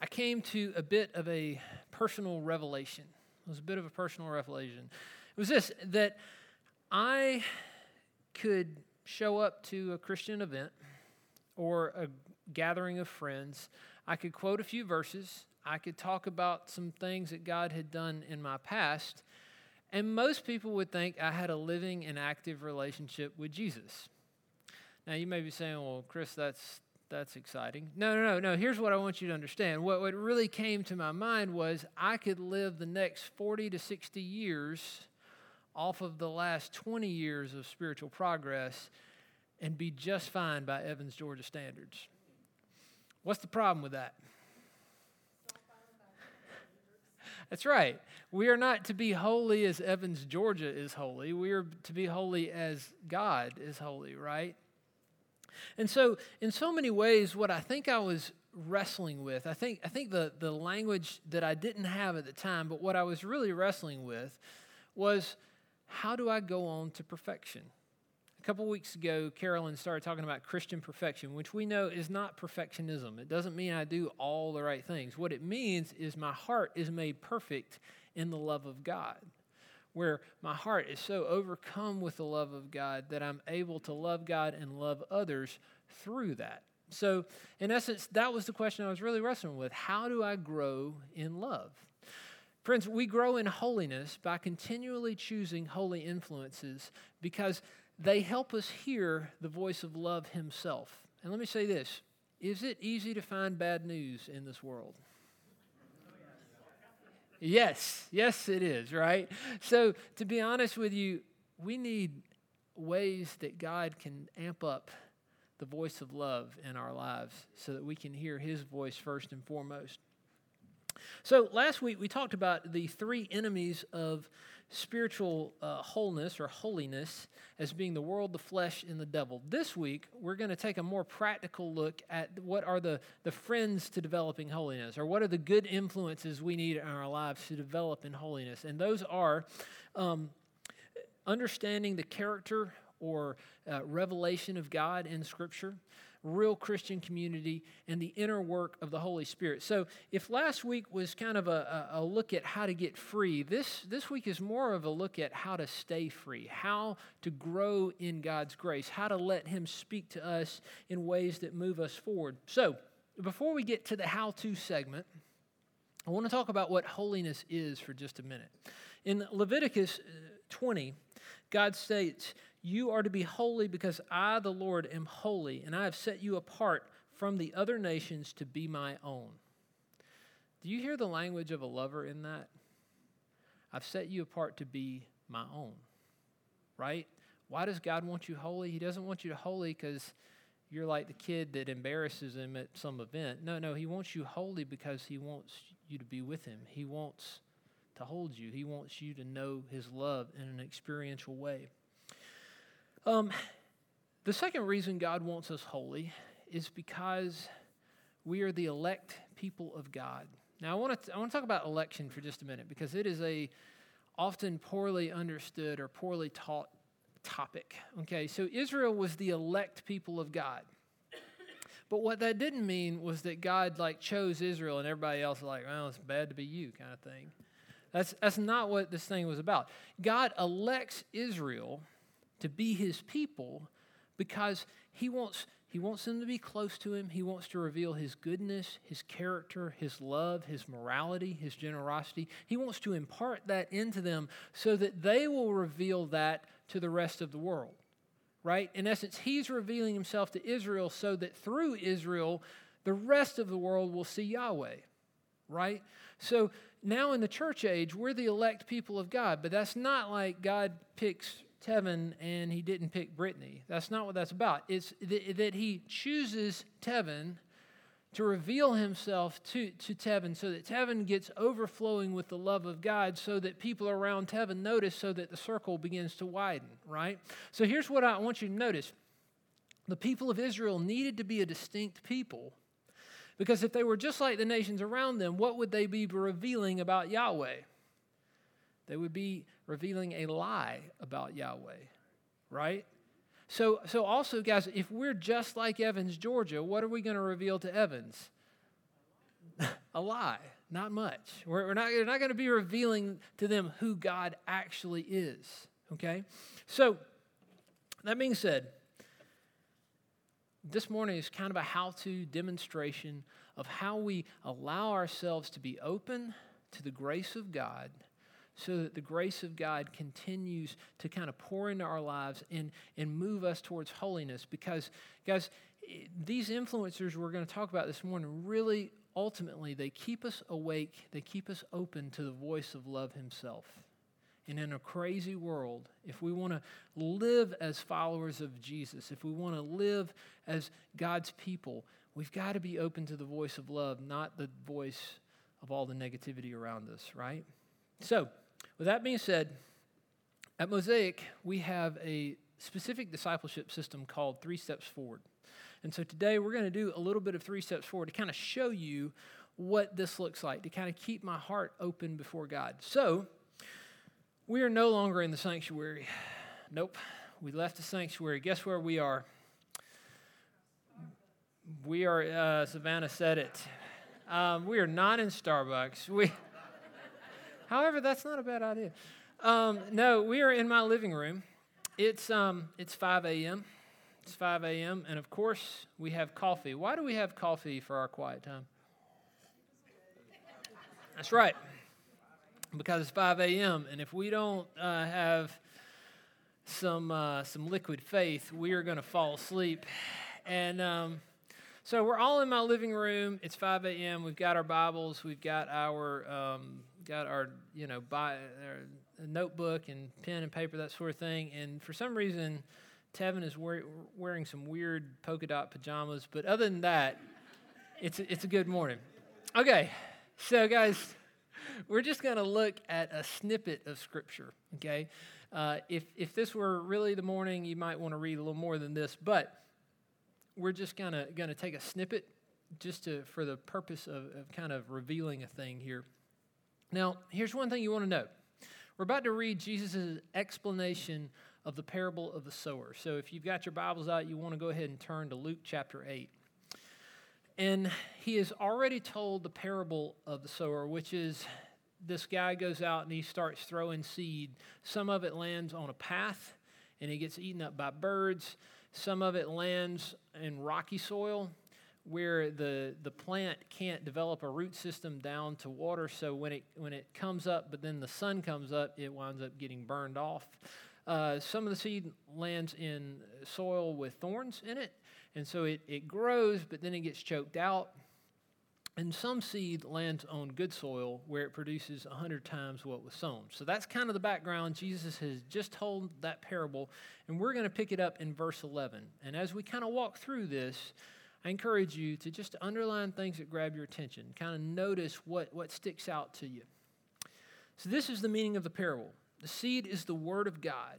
I came to a bit of a personal revelation. It was a bit of a personal revelation. It was this that I could show up to a Christian event or a gathering of friends. I could quote a few verses. I could talk about some things that God had done in my past. And most people would think I had a living and active relationship with Jesus. Now, you may be saying, well, Chris, that's, that's exciting. No, no, no, no. Here's what I want you to understand. What, what really came to my mind was I could live the next 40 to 60 years off of the last 20 years of spiritual progress and be just fine by Evans, Georgia standards. What's the problem with that? That's right. We are not to be holy as Evans, Georgia is holy. We are to be holy as God is holy, right? And so, in so many ways, what I think I was wrestling with, I think, I think the, the language that I didn't have at the time, but what I was really wrestling with was how do I go on to perfection? A couple weeks ago, Carolyn started talking about Christian perfection, which we know is not perfectionism. It doesn't mean I do all the right things. What it means is my heart is made perfect in the love of God where my heart is so overcome with the love of God that I'm able to love God and love others through that. So, in essence, that was the question I was really wrestling with. How do I grow in love? Friends, we grow in holiness by continually choosing holy influences because they help us hear the voice of love himself. And let me say this is it easy to find bad news in this world? Yes, yes, it is, right? So, to be honest with you, we need ways that God can amp up the voice of love in our lives so that we can hear His voice first and foremost. So, last week we talked about the three enemies of spiritual uh, wholeness or holiness as being the world, the flesh, and the devil. This week, we're going to take a more practical look at what are the, the friends to developing holiness, or what are the good influences we need in our lives to develop in holiness. And those are um, understanding the character or uh, revelation of God in Scripture real Christian community, and the inner work of the Holy Spirit. So, if last week was kind of a, a, look at how to get free, this, this week is more of a look at how to stay free, how to grow in God's grace, how to let Him speak to us in ways that move us forward. So, before we get to the how to segment, I want to talk about what holiness is for just a minute. In Leviticus uh, 20, God states, you are to be holy because I, the Lord, am holy, and I have set you apart from the other nations to be my own. Do you hear the language of a lover in that? I've set you apart to be my own, right? Why does God want you holy? He doesn't want you holy because you're like the kid that embarrasses him at some event. No, no, He wants you holy because He wants you to be with Him. He wants to hold you, He wants you to know His love in an experiential way. Um, the second reason God wants us holy is because we are the elect people of God. Now, I want to I want to talk about election for just a minute because it is a often poorly understood or poorly taught topic. Okay, so Israel was the elect people of God. But what that didn't mean was that God like chose Israel and everybody else was like, well, it's bad to be you kind of thing. That's that's not what this thing was about. God elects Israel to be his people because he wants he wants them to be close to him. He wants to reveal his goodness, his character, his love, his morality, his generosity. He wants to impart that into them so that they will reveal that to the rest of the world. Right? In essence, he's revealing himself to Israel so that through Israel, the rest of the world will see Yahweh. Right? So now in the church age, we're the elect people of God, but that's not like God picks Tevin and he didn't pick Brittany. That's not what that's about. It's th- that he chooses Tevin to reveal himself to, to Tevin so that Tevin gets overflowing with the love of God so that people around Tevin notice so that the circle begins to widen, right? So here's what I want you to notice the people of Israel needed to be a distinct people because if they were just like the nations around them, what would they be revealing about Yahweh? They would be revealing a lie about Yahweh, right? So, so also, guys, if we're just like Evans, Georgia, what are we going to reveal to Evans? a lie, not much. We're, we're not, we're not going to be revealing to them who God actually is. Okay? So, that being said, this morning is kind of a how to demonstration of how we allow ourselves to be open to the grace of God so that the grace of God continues to kind of pour into our lives and, and move us towards holiness. Because, guys, these influencers we're going to talk about this morning really ultimately they keep us awake, they keep us open to the voice of love himself. And in a crazy world, if we want to live as followers of Jesus, if we want to live as God's people, we've got to be open to the voice of love, not the voice of all the negativity around us, right? So, with that being said, at Mosaic, we have a specific discipleship system called Three Steps Forward. And so today we're going to do a little bit of Three Steps Forward to kind of show you what this looks like, to kind of keep my heart open before God. So, we are no longer in the sanctuary. Nope. We left the sanctuary. Guess where we are? We are, uh, Savannah said it. Um, we are not in Starbucks. We. However, that's not a bad idea. Um, no, we are in my living room. It's, um, it's 5 a.m. It's 5 a.m. And of course, we have coffee. Why do we have coffee for our quiet time? That's right. Because it's 5 a.m. And if we don't uh, have some, uh, some liquid faith, we are going to fall asleep. And um, so we're all in my living room. It's 5 a.m. We've got our Bibles. We've got our um, got our you know buy our notebook and pen and paper that sort of thing. And for some reason, Tevin is wear, wearing some weird polka dot pajamas. But other than that, it's a, it's a good morning. Okay, so guys, we're just going to look at a snippet of scripture. Okay, uh, if if this were really the morning, you might want to read a little more than this, but we're just gonna gonna take a snippet just to for the purpose of, of kind of revealing a thing here. Now, here's one thing you want to know. We're about to read Jesus' explanation of the parable of the sower. So if you've got your Bibles out, you want to go ahead and turn to Luke chapter 8. And he has already told the parable of the sower, which is this guy goes out and he starts throwing seed. Some of it lands on a path and it gets eaten up by birds. Some of it lands in rocky soil where the, the plant can't develop a root system down to water. So when it, when it comes up, but then the sun comes up, it winds up getting burned off. Uh, some of the seed lands in soil with thorns in it, and so it, it grows, but then it gets choked out. And some seed lands on good soil where it produces a hundred times what was sown. So that's kind of the background. Jesus has just told that parable, and we're going to pick it up in verse 11. And as we kind of walk through this, I encourage you to just underline things that grab your attention, kind of notice what, what sticks out to you. So, this is the meaning of the parable the seed is the word of God.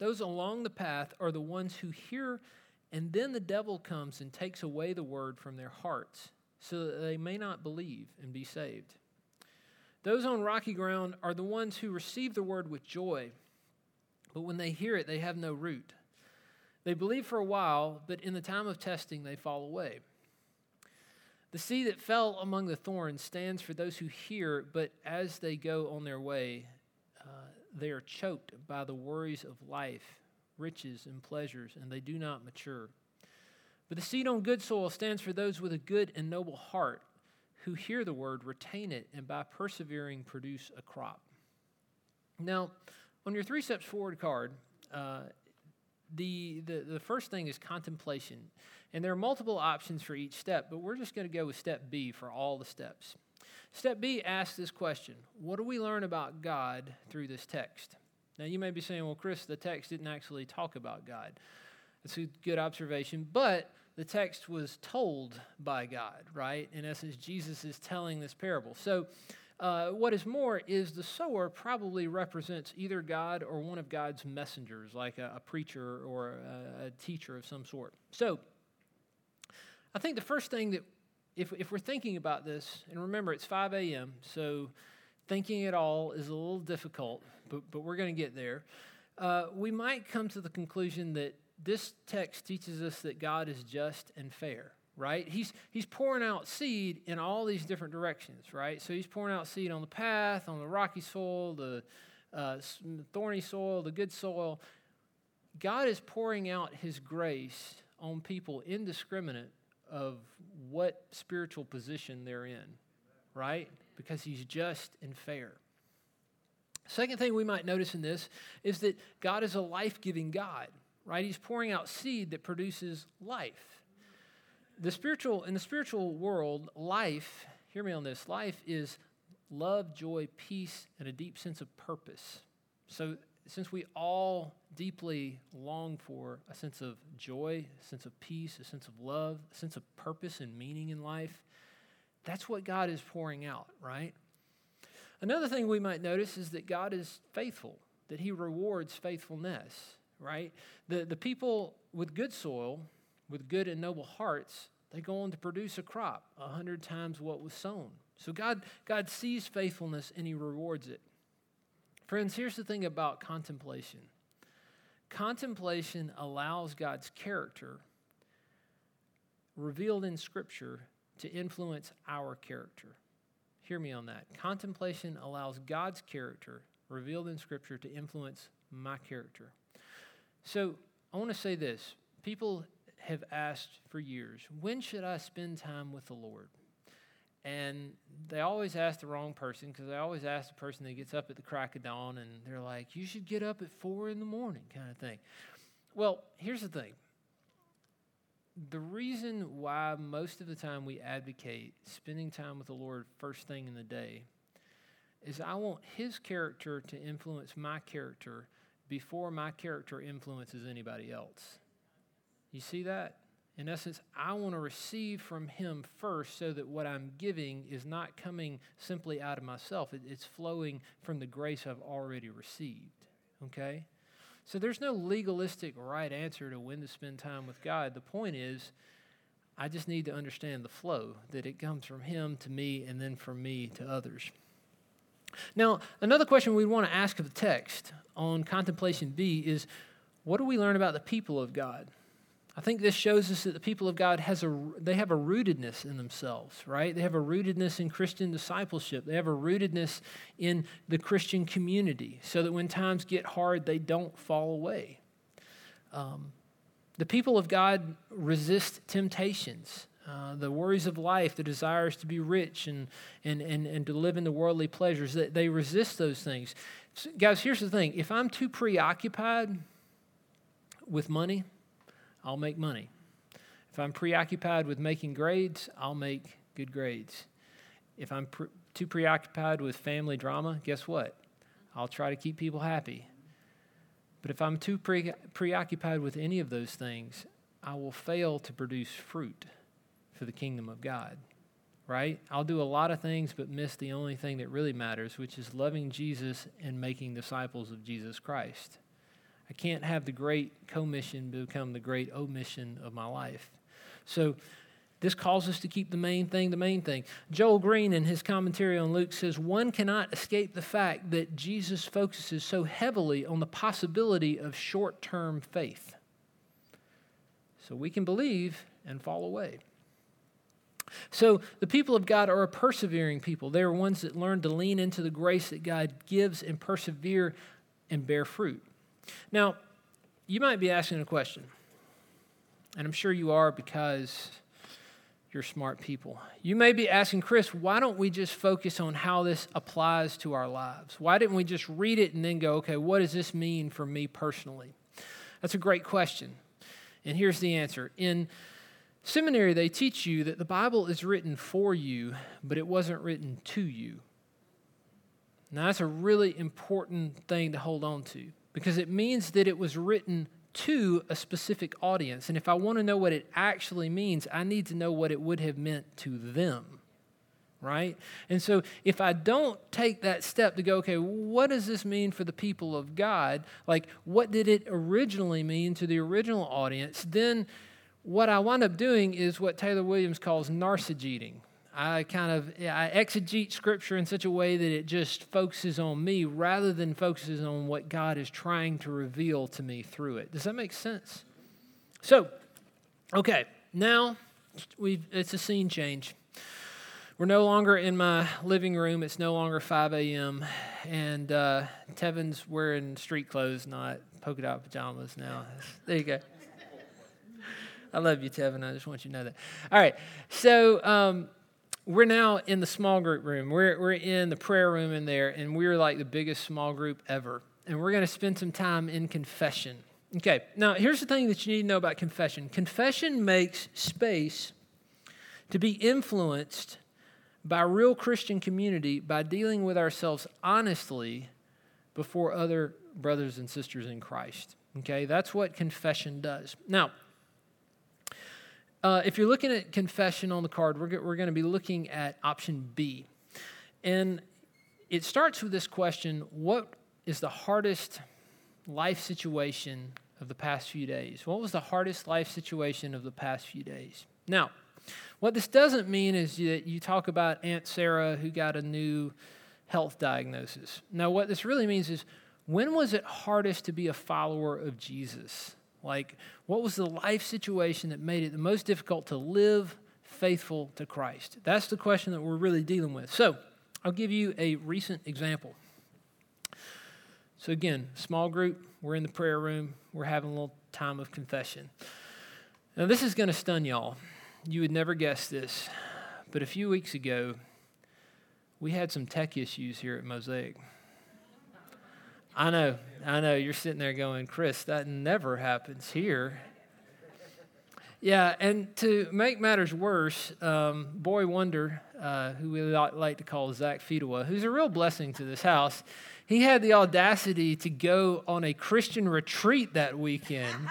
Those along the path are the ones who hear, and then the devil comes and takes away the word from their hearts so that they may not believe and be saved. Those on rocky ground are the ones who receive the word with joy, but when they hear it, they have no root. They believe for a while, but in the time of testing, they fall away. The seed that fell among the thorns stands for those who hear, but as they go on their way, uh, they are choked by the worries of life, riches, and pleasures, and they do not mature. But the seed on good soil stands for those with a good and noble heart who hear the word, retain it, and by persevering produce a crop. Now, on your three steps forward card, uh, the, the, the first thing is contemplation. And there are multiple options for each step, but we're just going to go with step B for all the steps. Step B asks this question What do we learn about God through this text? Now, you may be saying, well, Chris, the text didn't actually talk about God. That's a good observation, but the text was told by God, right? In essence, Jesus is telling this parable. So, uh, what is more is the sower probably represents either God or one of God's messengers, like a, a preacher or a, a, teacher of some sort. So, I think the first thing that, if, if we're thinking about this, and remember it's 5 a.m., so thinking at all is a little difficult, but, but we're going to get there. Uh, we might come to the conclusion that this text teaches us that God is just and fair, right? He's, he's pouring out seed in all these different directions, right? So he's pouring out seed on the path, on the rocky soil, the uh, thorny soil, the good soil. God is pouring out his grace on people indiscriminate of what spiritual position they're in, right? Because he's just and fair. Second thing we might notice in this is that God is a life giving God right? He's pouring out seed that produces life. The spiritual in the spiritual world, life, hear me on this, life is love, joy, peace, and a deep sense of purpose. So since we all deeply long for a sense of joy, a sense of peace, a sense of love, a sense of purpose and meaning in life, that's what God is pouring out, right? Another thing we might notice is that God is faithful, that He rewards faithfulness right? The, the people with good soil, with good and noble hearts, they go on to produce a crop a hundred times what was sown. So God, God sees faithfulness and He rewards it. Friends, here's the thing about contemplation contemplation allows God's character revealed in Scripture to influence our character. Hear me on that. Contemplation allows God's character revealed in Scripture to influence my character. So I want to say this people have asked for years, when should I spend time with the Lord? And they always ask the wrong person because they always ask the person that gets up at the crack of dawn and they're like, you should get up at four in the morning, kind of thing. Well, here's the thing the reason why most of the time we advocate spending time with the Lord first thing in the day is I want His character to influence my character before my character influences anybody else. You see that? In essence, I want to receive from Him first so that what I'm giving is not coming simply out of myself. it's flowing from the grace I've already received. Okay? So there's no legalistic right answer to when to spend time with God. The point is, I just need to understand the flow, that it comes from Him to me and then from me to others. Now, another question we want to ask of the text on contemplation B is what do we learn about the people of God? I think this shows us that the people of God has a they have a rootedness in themselves, right? They have a rootedness in Christian discipleship. They have a rootedness in the Christian community, so that when times get hard, they don't fall away. Um, the people of God resist temptations. Uh, the worries of life, the desires to be rich and, and, and, and to live in the worldly pleasures, they, they resist those things. So, guys, here's the thing if I'm too preoccupied with money, I'll make money. If I'm preoccupied with making grades, I'll make good grades. If I'm too preoccupied with family drama, guess what? I'll try to keep people happy. But if I'm too pre- preoccupied with any of those things, I will fail to produce fruit for the kingdom of God, right? I'll do a lot of things but miss the only thing that really matters, which is loving Jesus and making disciples of Jesus Christ. I can't have the great commission become the great omission of my life. So, this calls us to keep the main thing the main thing. Joel Green, in his commentary on Luke, says one cannot escape the fact that Jesus focuses so heavily on the possibility of short term faith. So we can believe and fall away. So the people of God are a persevering people. They are ones that learn to lean into the grace that God gives and persevere and bear fruit. Now, you might be asking a question, and I'm sure you are because you're smart people. You may be asking, Chris, why don't we just focus on how this applies to our lives? Why didn't we just read it and then go, okay, what does this mean for me personally? That's a great question. And here's the answer. In Seminary, they teach you that the Bible is written for you, but it wasn't written to you. Now, that's a really important thing to hold on to because it means that it was written to a specific audience. And if I want to know what it actually means, I need to know what it would have meant to them. Right? And so if I don't take that step to go, okay, what does this mean for the people of God? Like, what did it originally mean to the original audience? Then what I wind up doing is what Taylor Williams calls narcigeting. I kind of I exegete scripture in such a way that it just focuses on me rather than focuses on what God is trying to reveal to me through it. Does that make sense? So, okay, now we it's a scene change. We're no longer in my living room. It's no longer 5 a.m. And uh, Tevin's wearing street clothes, not polka dot pajamas now. There you go. I love you, Tevin. I just want you to know that. All right. So um, we're now in the small group room. We're, we're in the prayer room in there, and we're like the biggest small group ever. And we're going to spend some time in confession. Okay. Now, here's the thing that you need to know about confession confession makes space to be influenced by real Christian community by dealing with ourselves honestly before other brothers and sisters in Christ. Okay, that's what confession does. Now, uh, if you're looking at confession on the card, we're, we're going to be looking at option B. And it starts with this question What is the hardest life situation of the past few days? What was the hardest life situation of the past few days? Now, what this doesn't mean is that you talk about Aunt Sarah who got a new health diagnosis. Now, what this really means is when was it hardest to be a follower of Jesus? Like, what was the life situation that made it the most difficult to live faithful to Christ? That's the question that we're really dealing with. So, I'll give you a recent example. So, again, small group, we're in the prayer room, we're having a little time of confession. Now, this is going to stun y'all. You would never guess this, but a few weeks ago, we had some tech issues here at Mosaic. I know, I know. You're sitting there going, Chris, that never happens here. Yeah, and to make matters worse, um, Boy Wonder, uh, who we like to call Zach Fedewa, who's a real blessing to this house, he had the audacity to go on a Christian retreat that weekend.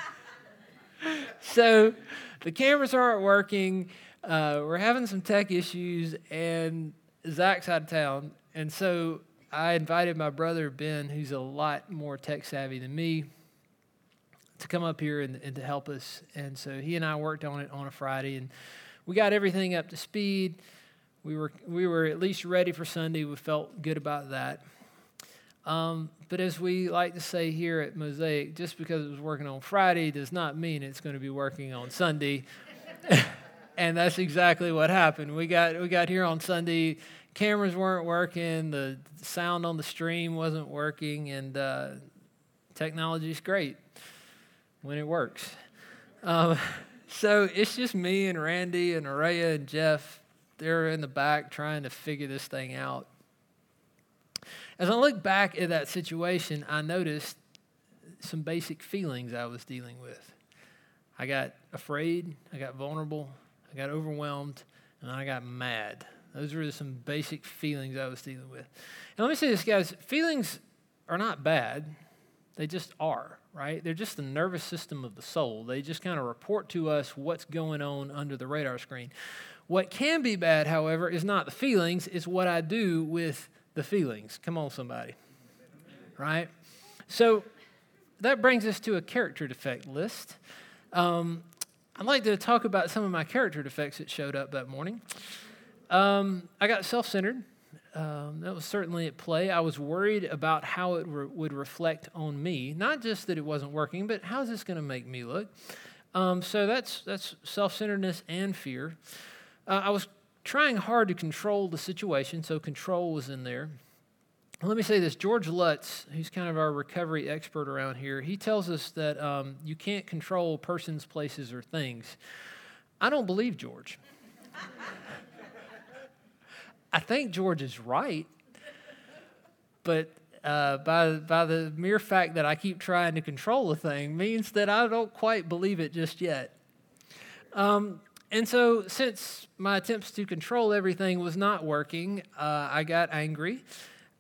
so the cameras aren't working. Uh, we're having some tech issues, and Zach's out of town. And so I invited my brother Ben, who's a lot more tech savvy than me, to come up here and, and, to help us. And so he and I worked on it on a Friday, and we got everything up to speed. We were we were at least ready for Sunday. We felt good about that. Um, but as we like to say here at Mosaic, just because it was working on Friday does not mean it's going to be working on Sunday. and that's exactly what happened. We got we got here on Sunday cameras weren't working, the sound on the stream wasn't working, and uh, technology is great when it works. Um, so it's just me and Randy and Araya and Jeff. They're in the back trying to figure this thing out. As I look back at that situation, I noticed some basic feelings I was dealing with. I got afraid, I got vulnerable, I got overwhelmed, and I got mad. Those were some basic feelings I was dealing with. And let me say this, guys feelings are not bad, they just are, right? They're just the nervous system of the soul. They just kind of report to us what's going on under the radar screen. What can be bad, however, is not the feelings, it's what I do with the feelings. Come on, somebody. Right? So that brings us to a character defect list. Um, I'd like to talk about some of my character defects that showed up that morning. Um, I got self centered. Um, that was certainly at play. I was worried about how it re- would reflect on me. Not just that it wasn't working, but how's this going to make me look? Um, so that's that's self centeredness and fear. Uh, I was trying hard to control the situation, so control was in there. Let me say this George Lutz, who's kind of our recovery expert around here, he tells us that um, you can't control persons, places, or things. I don't believe George. I think George is right, but uh, by, by the mere fact that I keep trying to control a thing means that I don't quite believe it just yet. Um, and so, since my attempts to control everything was not working, uh, I got angry.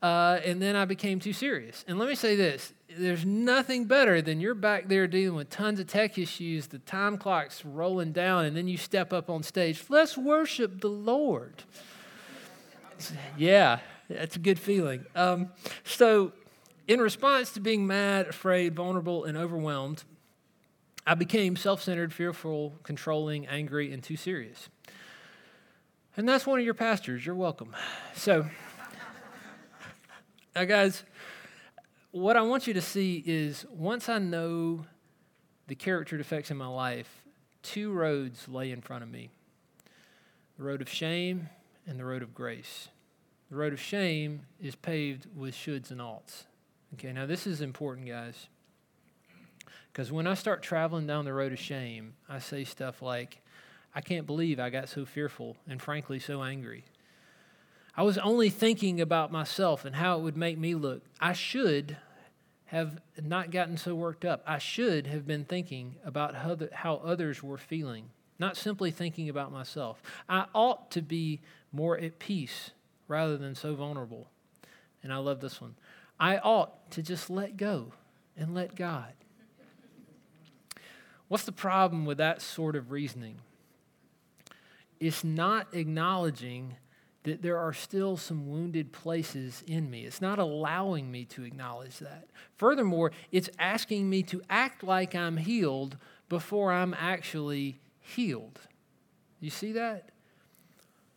Uh, and then I became too serious. And let me say this there's nothing better than you're back there dealing with tons of tech issues, the time clock's rolling down, and then you step up on stage. Let's worship the Lord. Yeah, that's a good feeling. Um, so, in response to being mad, afraid, vulnerable, and overwhelmed, I became self centered, fearful, controlling, angry, and too serious. And that's one of your pastors. You're welcome. So, now, guys, what I want you to see is once I know the character defects in my life, two roads lay in front of me the road of shame and the road of grace. The road of shame is paved with shoulds and oughts. Okay, now this is important, guys. Because when I start traveling down the road of shame, I say stuff like, I can't believe I got so fearful and frankly so angry. I was only thinking about myself and how it would make me look. I should have not gotten so worked up. I should have been thinking about how, others were feeling, not simply thinking about myself. I ought to be more at peace rather than so vulnerable. And I love this one. I ought to just let go and let God. What's the problem with that sort of reasoning? It's not acknowledging that there are still some wounded places in me. It's not allowing me to acknowledge that. Furthermore, it's asking me to act like I'm healed before I'm actually healed. You see that?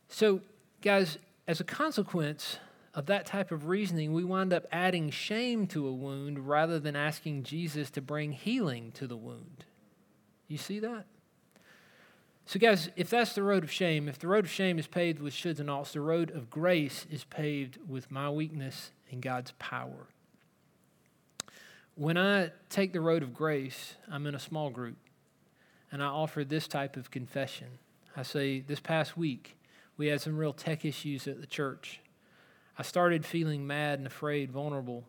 So, guys, as a consequence of that type of reasoning, we wind up adding shame to a wound rather than asking Jesus to bring healing to the wound. You see that? So, guys, if that's the road of shame, if the road of shame is paved with shoulds and oughts, the road of grace is paved with my weakness and God's power. When I take the road of grace, I'm in a small group and I offer this type of confession. I say, This past week, we had some real tech issues at the church. I started feeling mad and afraid, vulnerable,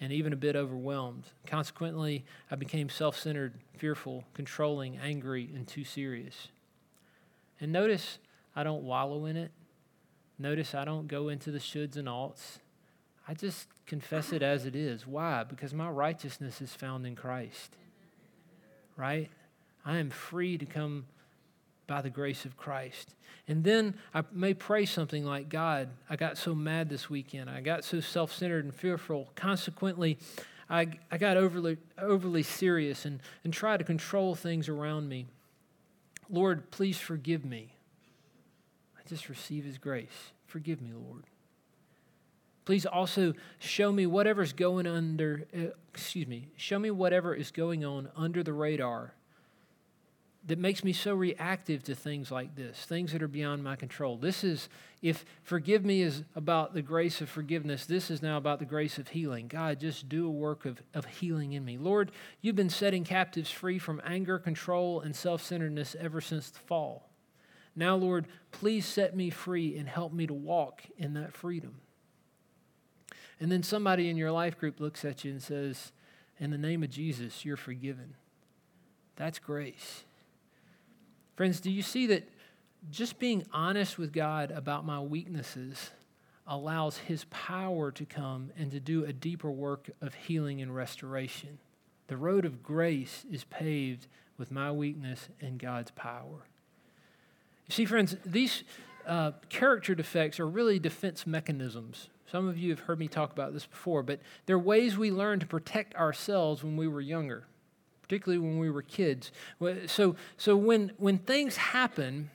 and even a bit overwhelmed. Consequently, I became self centered, fearful, controlling, angry, and too serious. And notice I don't wallow in it. Notice I don't go into the shoulds and oughts. I just confess it as it is. Why? Because my righteousness is found in Christ. Right? I am free to come by the grace of Christ. And then I may pray something like, God, I got so mad this weekend. I got so self centered and fearful. Consequently, I, I got overly, overly serious and, and try to control things around me. Lord, please forgive me. I just receive His grace. Forgive me, Lord. Please also show me whatever's going under, uh, excuse me, show me whatever is going on under the radar that makes me so reactive to things like this, things that are beyond my control. This is, if forgive me is about the grace of forgiveness, this is now about the grace of healing. God, just do a work of, of healing in me. Lord, you've been setting captives free from anger, control, and self centeredness ever since the fall. Now, Lord, please set me free and help me to walk in that freedom. And then somebody in your life group looks at you and says, In the name of Jesus, you're forgiven. That's grace. Friends, do you see that just being honest with God about my weaknesses allows His power to come and to do a deeper work of healing and restoration? The road of grace is paved with my weakness and God's power. You see, friends, these uh, character defects are really defense mechanisms. Some of you have heard me talk about this before, but they're ways we learn to protect ourselves when we were younger particularly when we were kids. So, so when, when things happen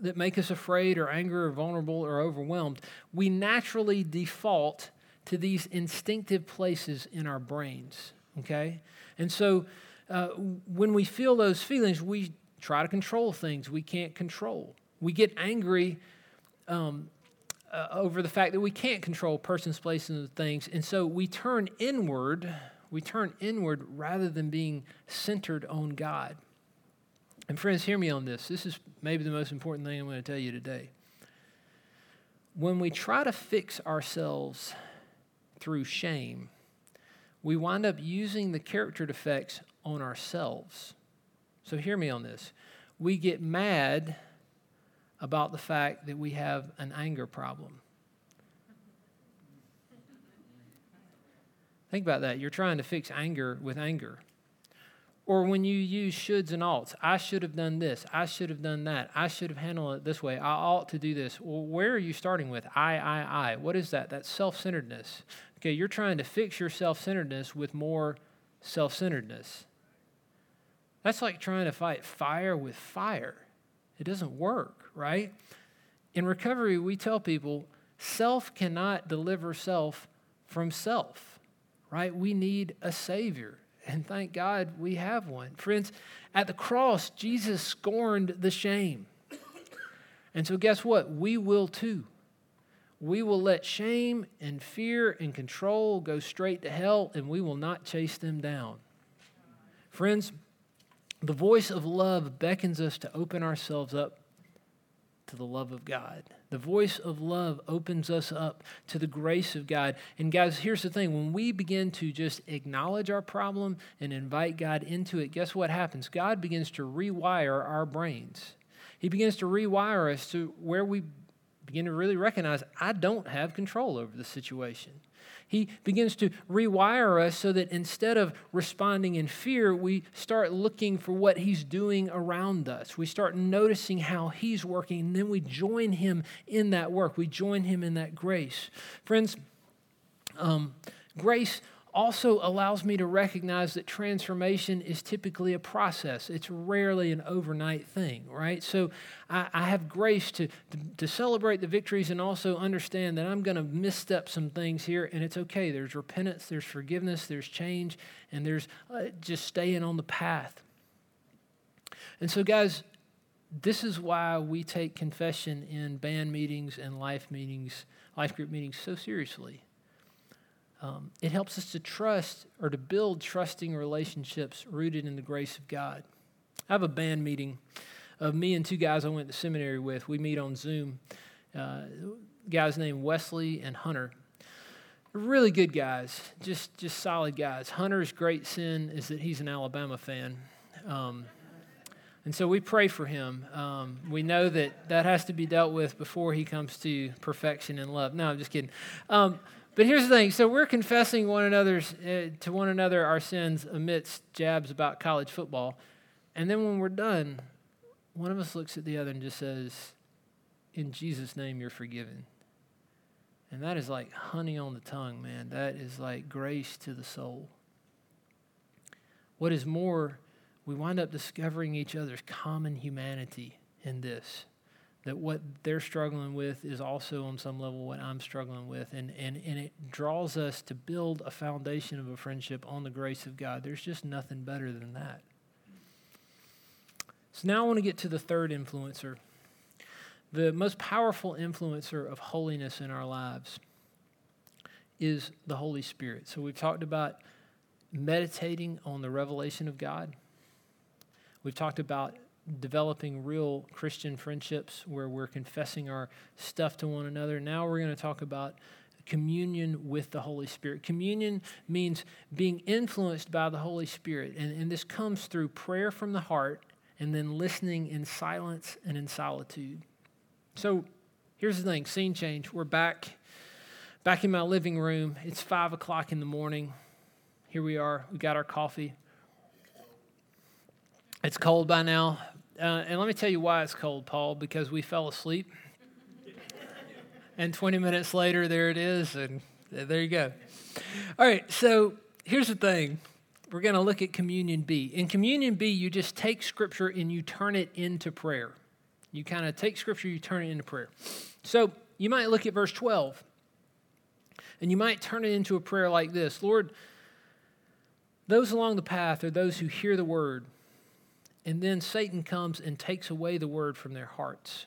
that make us afraid or angry or vulnerable or overwhelmed, we naturally default to these instinctive places in our brains, okay? And so uh, when we feel those feelings, we try to control things we can't control. We get angry um, uh, over the fact that we can't control persons, places, and things. And so we turn inward we turn inward rather than being centered on God. And friends, hear me on this. This is maybe the most important thing I'm going to tell you today. When we try to fix ourselves through shame, we wind up using the character defects on ourselves. So hear me on this. We get mad about the fact that we have an anger problem. Think about that. You're trying to fix anger with anger. Or when you use shoulds and oughts, I should have done this, I should have done that, I should have handled it this way, I ought to do this. Well, where are you starting with? I, I, I. What is that? That's self centeredness. Okay, you're trying to fix your self centeredness with more self centeredness. That's like trying to fight fire with fire. It doesn't work, right? In recovery, we tell people self cannot deliver self from self, right? We need a Savior. And thank God we have one. Friends, at the cross, Jesus scorned the shame. And so, guess what? We will too. We will let shame and fear and control go straight to hell, and we will not chase them down. Friends, the voice of love beckons us to open ourselves up to the love of God. The voice of love opens us up to the grace of God. And guys, here's the thing when we begin to just acknowledge our problem and invite God into it, guess what happens? God begins to rewire our brains. He begins to rewire us to where we begin to really recognize I don't have control over the situation. He begins to rewire us so that instead of responding in fear, we start looking for what He's doing around us. We start noticing how He's working, and then we join Him in that work. We join Him in that grace. Friends, um, grace also allows me to recognize that transformation is typically a process. It's rarely an overnight thing, right? So I, I have grace to, to, to, celebrate the victories and also understand that I'm going to misstep some things here, and it's okay. There's repentance, there's forgiveness, there's change, and there's uh, just staying on the path. And so, guys, this is why we take confession in band meetings and life meetings, life group meetings so seriously um, it helps us to trust or to build trusting relationships rooted in the grace of God. I have a band meeting of me and two guys I went to seminary with. We meet on Zoom. Uh, guys named Wesley and Hunter. Really good guys, just just solid guys. Hunter's great sin is that he's an Alabama fan. Um, and so we pray for him. Um, we know that that has to be dealt with before he comes to perfection and love. No, I'm just kidding. Um, but here's the thing. So we're confessing one another's uh, to one another our sins amidst jabs about college football. And then when we're done, one of us looks at the other and just says, "In Jesus name you're forgiven." And that is like honey on the tongue, man. That is like grace to the soul. What is more, we wind up discovering each other's common humanity in this that what they're struggling with is also on some level what I'm struggling with. And, and, and it draws us to build a foundation of a friendship on the grace of God. There's just nothing better than that. So now I want to get to the third influencer, the most powerful influencer of holiness in our lives is the Holy Spirit. So we've talked about meditating on the revelation of God. We've talked about developing real Christian friendships where we're confessing our stuff to one another. Now we're going to talk about communion with the Holy Spirit. Communion means being influenced by the Holy Spirit, and, and this comes through prayer from the heart and then listening in silence and in solitude. So here's the thing scene change. We're back. Back in my living room. It's five o'clock in the morning. Here we are. We got our coffee. It's cold by now, uh, and let me tell you why it's cold, Paul, because we fell asleep. and 20 minutes later, there it is, and there you go. All right, so here's the thing. We're going to look at Communion B. In Communion B, you just take Scripture and you turn it into prayer. You kind of take Scripture, you turn it into prayer. So you might look at verse 12, and you might turn it into a prayer like this Lord, those along the path are those who hear the word and then Satan comes and takes away the word from their hearts.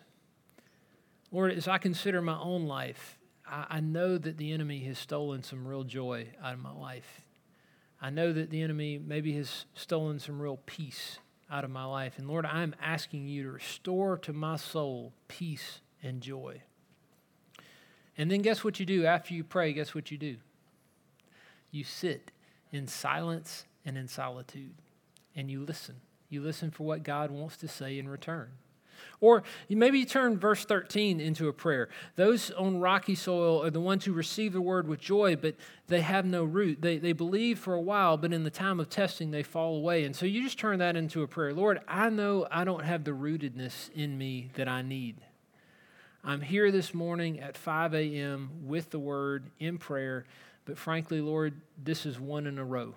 Lord, as I consider my own life, I, I know that the enemy has stolen some real joy out of my life. I know that the enemy maybe has stolen some real peace out of my life. And Lord, I'm asking you to restore to my soul peace and joy. And then guess what you do after you pray? Guess what you do? You sit in silence and in solitude and you listen. You listen for what God wants to say in return. Or maybe you turn verse 13 into a prayer. Those on rocky soil are the ones who receive the word with joy, but they have no root. They, they believe for a while, but in the time of testing, they fall away. And so you just turn that into a prayer. Lord, I know I don't have the rootedness in me that I need. I'm here this morning at 5 a.m. with the word in prayer, but frankly, Lord, this is one in a row.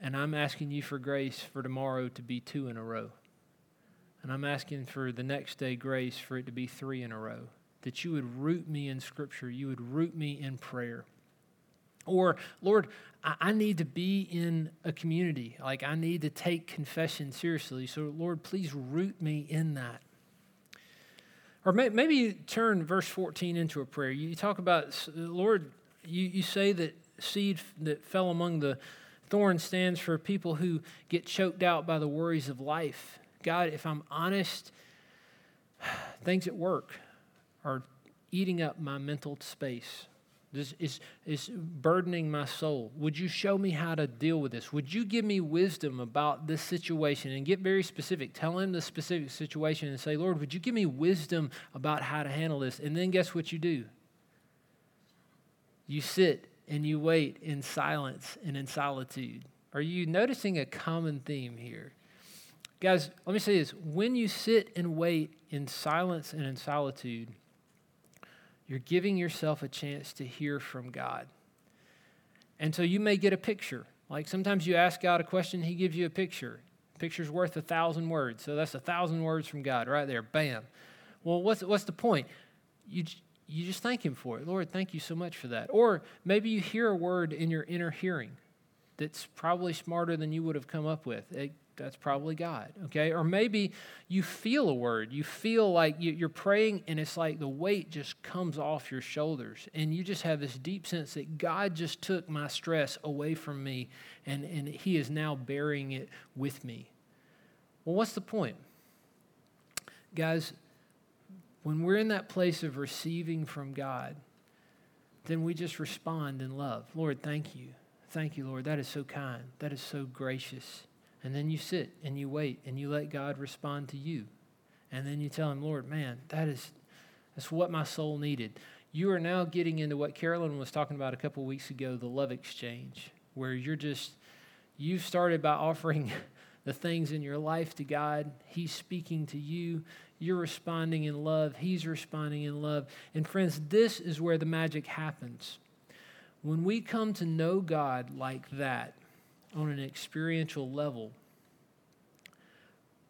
And I'm asking you for grace for tomorrow to be two in a row. And I'm asking for the next day grace for it to be three in a row. That you would root me in Scripture, you would root me in prayer. Or, Lord, I need to be in a community. Like, I need to take confession seriously. So, Lord, please root me in that. Or maybe you turn verse 14 into a prayer. You talk about, Lord, you, you say that seed that fell among the thorns stands for people who get choked out by the worries of life. God, if I'm honest, things at work are eating up my mental space. This is, is burdening my soul. Would you show me how to deal with this? Would you give me wisdom about this situation and get very specific? Tell him the specific situation and say, Lord, would you give me wisdom about how to handle this? And then guess what you do? You sit and you wait in silence and in solitude. Are you noticing a common theme here? Guys, let me say this. When you sit and wait in silence and in solitude, you're giving yourself a chance to hear from God. And so you may get a picture. Like sometimes you ask God a question, He gives you a picture. picture's worth a thousand words. So that's a thousand words from God right there. Bam. Well, what's, what's the point? You, you just thank Him for it. Lord, thank you so much for that. Or maybe you hear a word in your inner hearing that's probably smarter than you would have come up with. It that's probably God, okay? Or maybe you feel a word. You feel like you're praying and it's like the weight just comes off your shoulders. And you just have this deep sense that God just took my stress away from me and, and He is now bearing it with me. Well, what's the point? Guys, when we're in that place of receiving from God, then we just respond in love. Lord, thank you. Thank you, Lord. That is so kind. That is so gracious. And then you sit and you wait and you let God respond to you. And then you tell him, Lord, man, that is that's what my soul needed. You are now getting into what Carolyn was talking about a couple weeks ago, the love exchange, where you're just you've started by offering the things in your life to God. He's speaking to you. You're responding in love. He's responding in love. And friends, this is where the magic happens. When we come to know God like that, on an experiential level,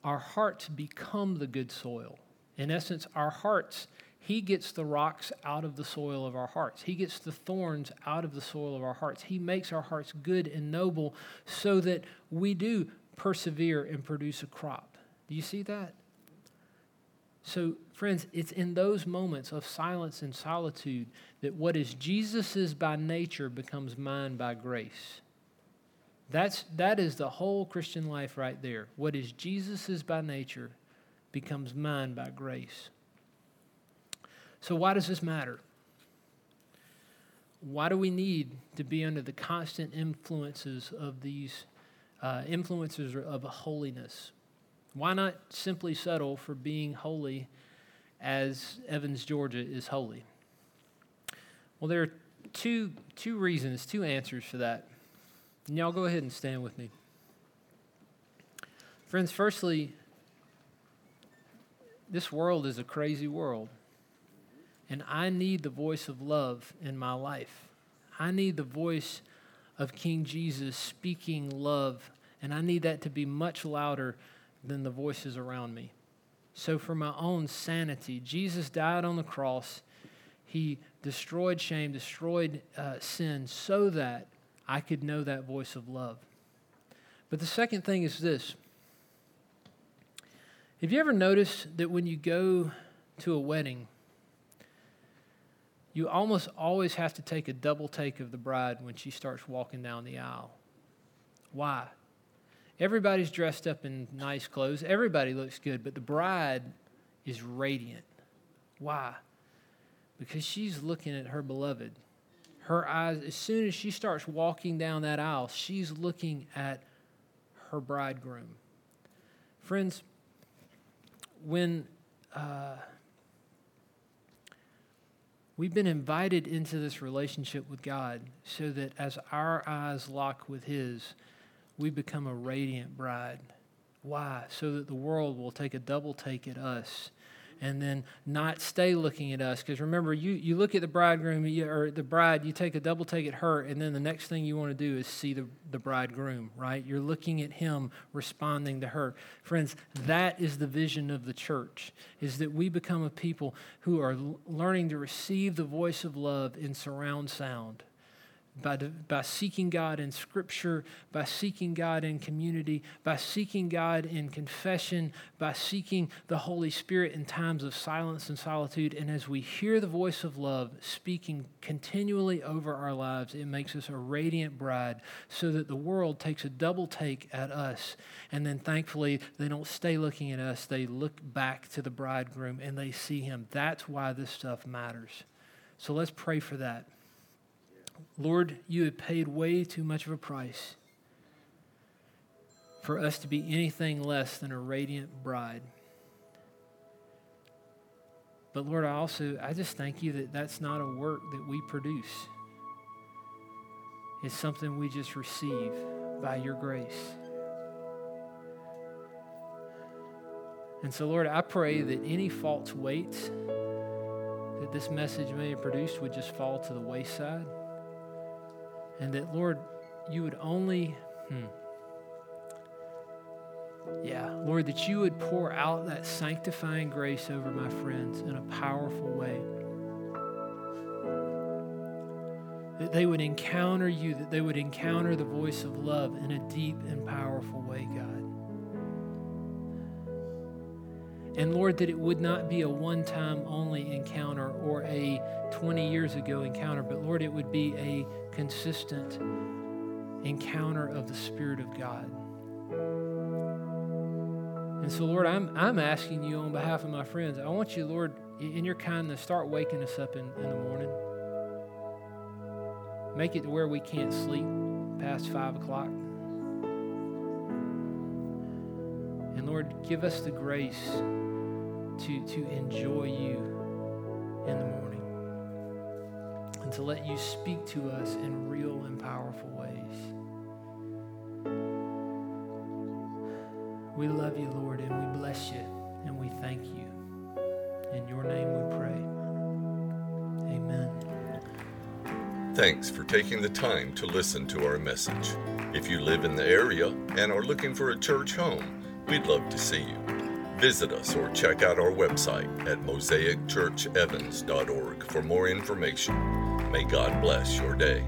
our hearts become the good soil. In essence, our hearts, He gets the rocks out of the soil of our hearts. He gets the thorns out of the soil of our hearts. He makes our hearts good and noble so that we do persevere and produce a crop. Do you see that? So, friends, it's in those moments of silence and solitude that what is Jesus's by nature becomes mine by grace. That's, that is the whole Christian life right there. What is Jesus's by nature becomes mine by grace. So, why does this matter? Why do we need to be under the constant influences of these uh, influences of holiness? Why not simply settle for being holy as Evans, Georgia is holy? Well, there are two, two reasons, two answers for that. And y'all go ahead and stand with me. Friends, firstly, this world is a crazy world. And I need the voice of love in my life. I need the voice of King Jesus speaking love. And I need that to be much louder than the voices around me. So, for my own sanity, Jesus died on the cross. He destroyed shame, destroyed uh, sin, so that I could know that voice of love. But the second thing is this Have you ever noticed that when you go to a wedding, you almost always have to take a double take of the bride when she starts walking down the aisle? Why? Everybody's dressed up in nice clothes, everybody looks good, but the bride is radiant. Why? Because she's looking at her beloved her eyes, as soon as she starts walking down that aisle, she's looking at her bridegroom. Friends, when uh, we've been invited into this relationship with God so that as our eyes lock with His, we become a radiant bride. Why? So that the world will take a double take at us and then not stay looking at us. Because remember, you, you look at the bridegroom or the bride, you take a double take at her, and then the next thing you want to do is see the, the bridegroom, right? You're looking at him responding to her. Friends, that is the vision of the church, is that we become a people who are learning to receive the voice of love in surround sound by, by seeking God in Scripture, by seeking God in community, by seeking God in confession, by seeking the Holy Spirit in times of silence and solitude. And as we hear the voice of love speaking continually over our lives, it makes us a radiant bride so that the world takes a double take at us. And then thankfully, they don't stay looking at us, they look back to the bridegroom and they see him. That's why this stuff matters. So let's pray for that. Lord, you have paid way too much of a price for us to be anything less than a radiant bride. But Lord, I also, I just thank you that that's not a work that we produce. It's something we just receive by your grace. And so, Lord, I pray that any false weights that this message may have produced would just fall to the wayside. And that, Lord, you would only, hmm, yeah, Lord, that you would pour out that sanctifying grace over my friends in a powerful way. That they would encounter you, that they would encounter the voice of love in a deep and powerful way, God. And Lord, that it would not be a one time only encounter or a 20 years ago encounter, but Lord, it would be a consistent encounter of the Spirit of God. And so, Lord, I'm, I'm asking you on behalf of my friends, I want you, Lord, in your kindness, start waking us up in, in the morning. Make it to where we can't sleep past five o'clock. And Lord, give us the grace to, to enjoy you in the morning and to let you speak to us in real and powerful ways. We love you, Lord, and we bless you and we thank you. In your name we pray. Amen. Thanks for taking the time to listen to our message. If you live in the area and are looking for a church home, we'd love to see you. Visit us or check out our website at mosaicchurchevans.org for more information. May God bless your day.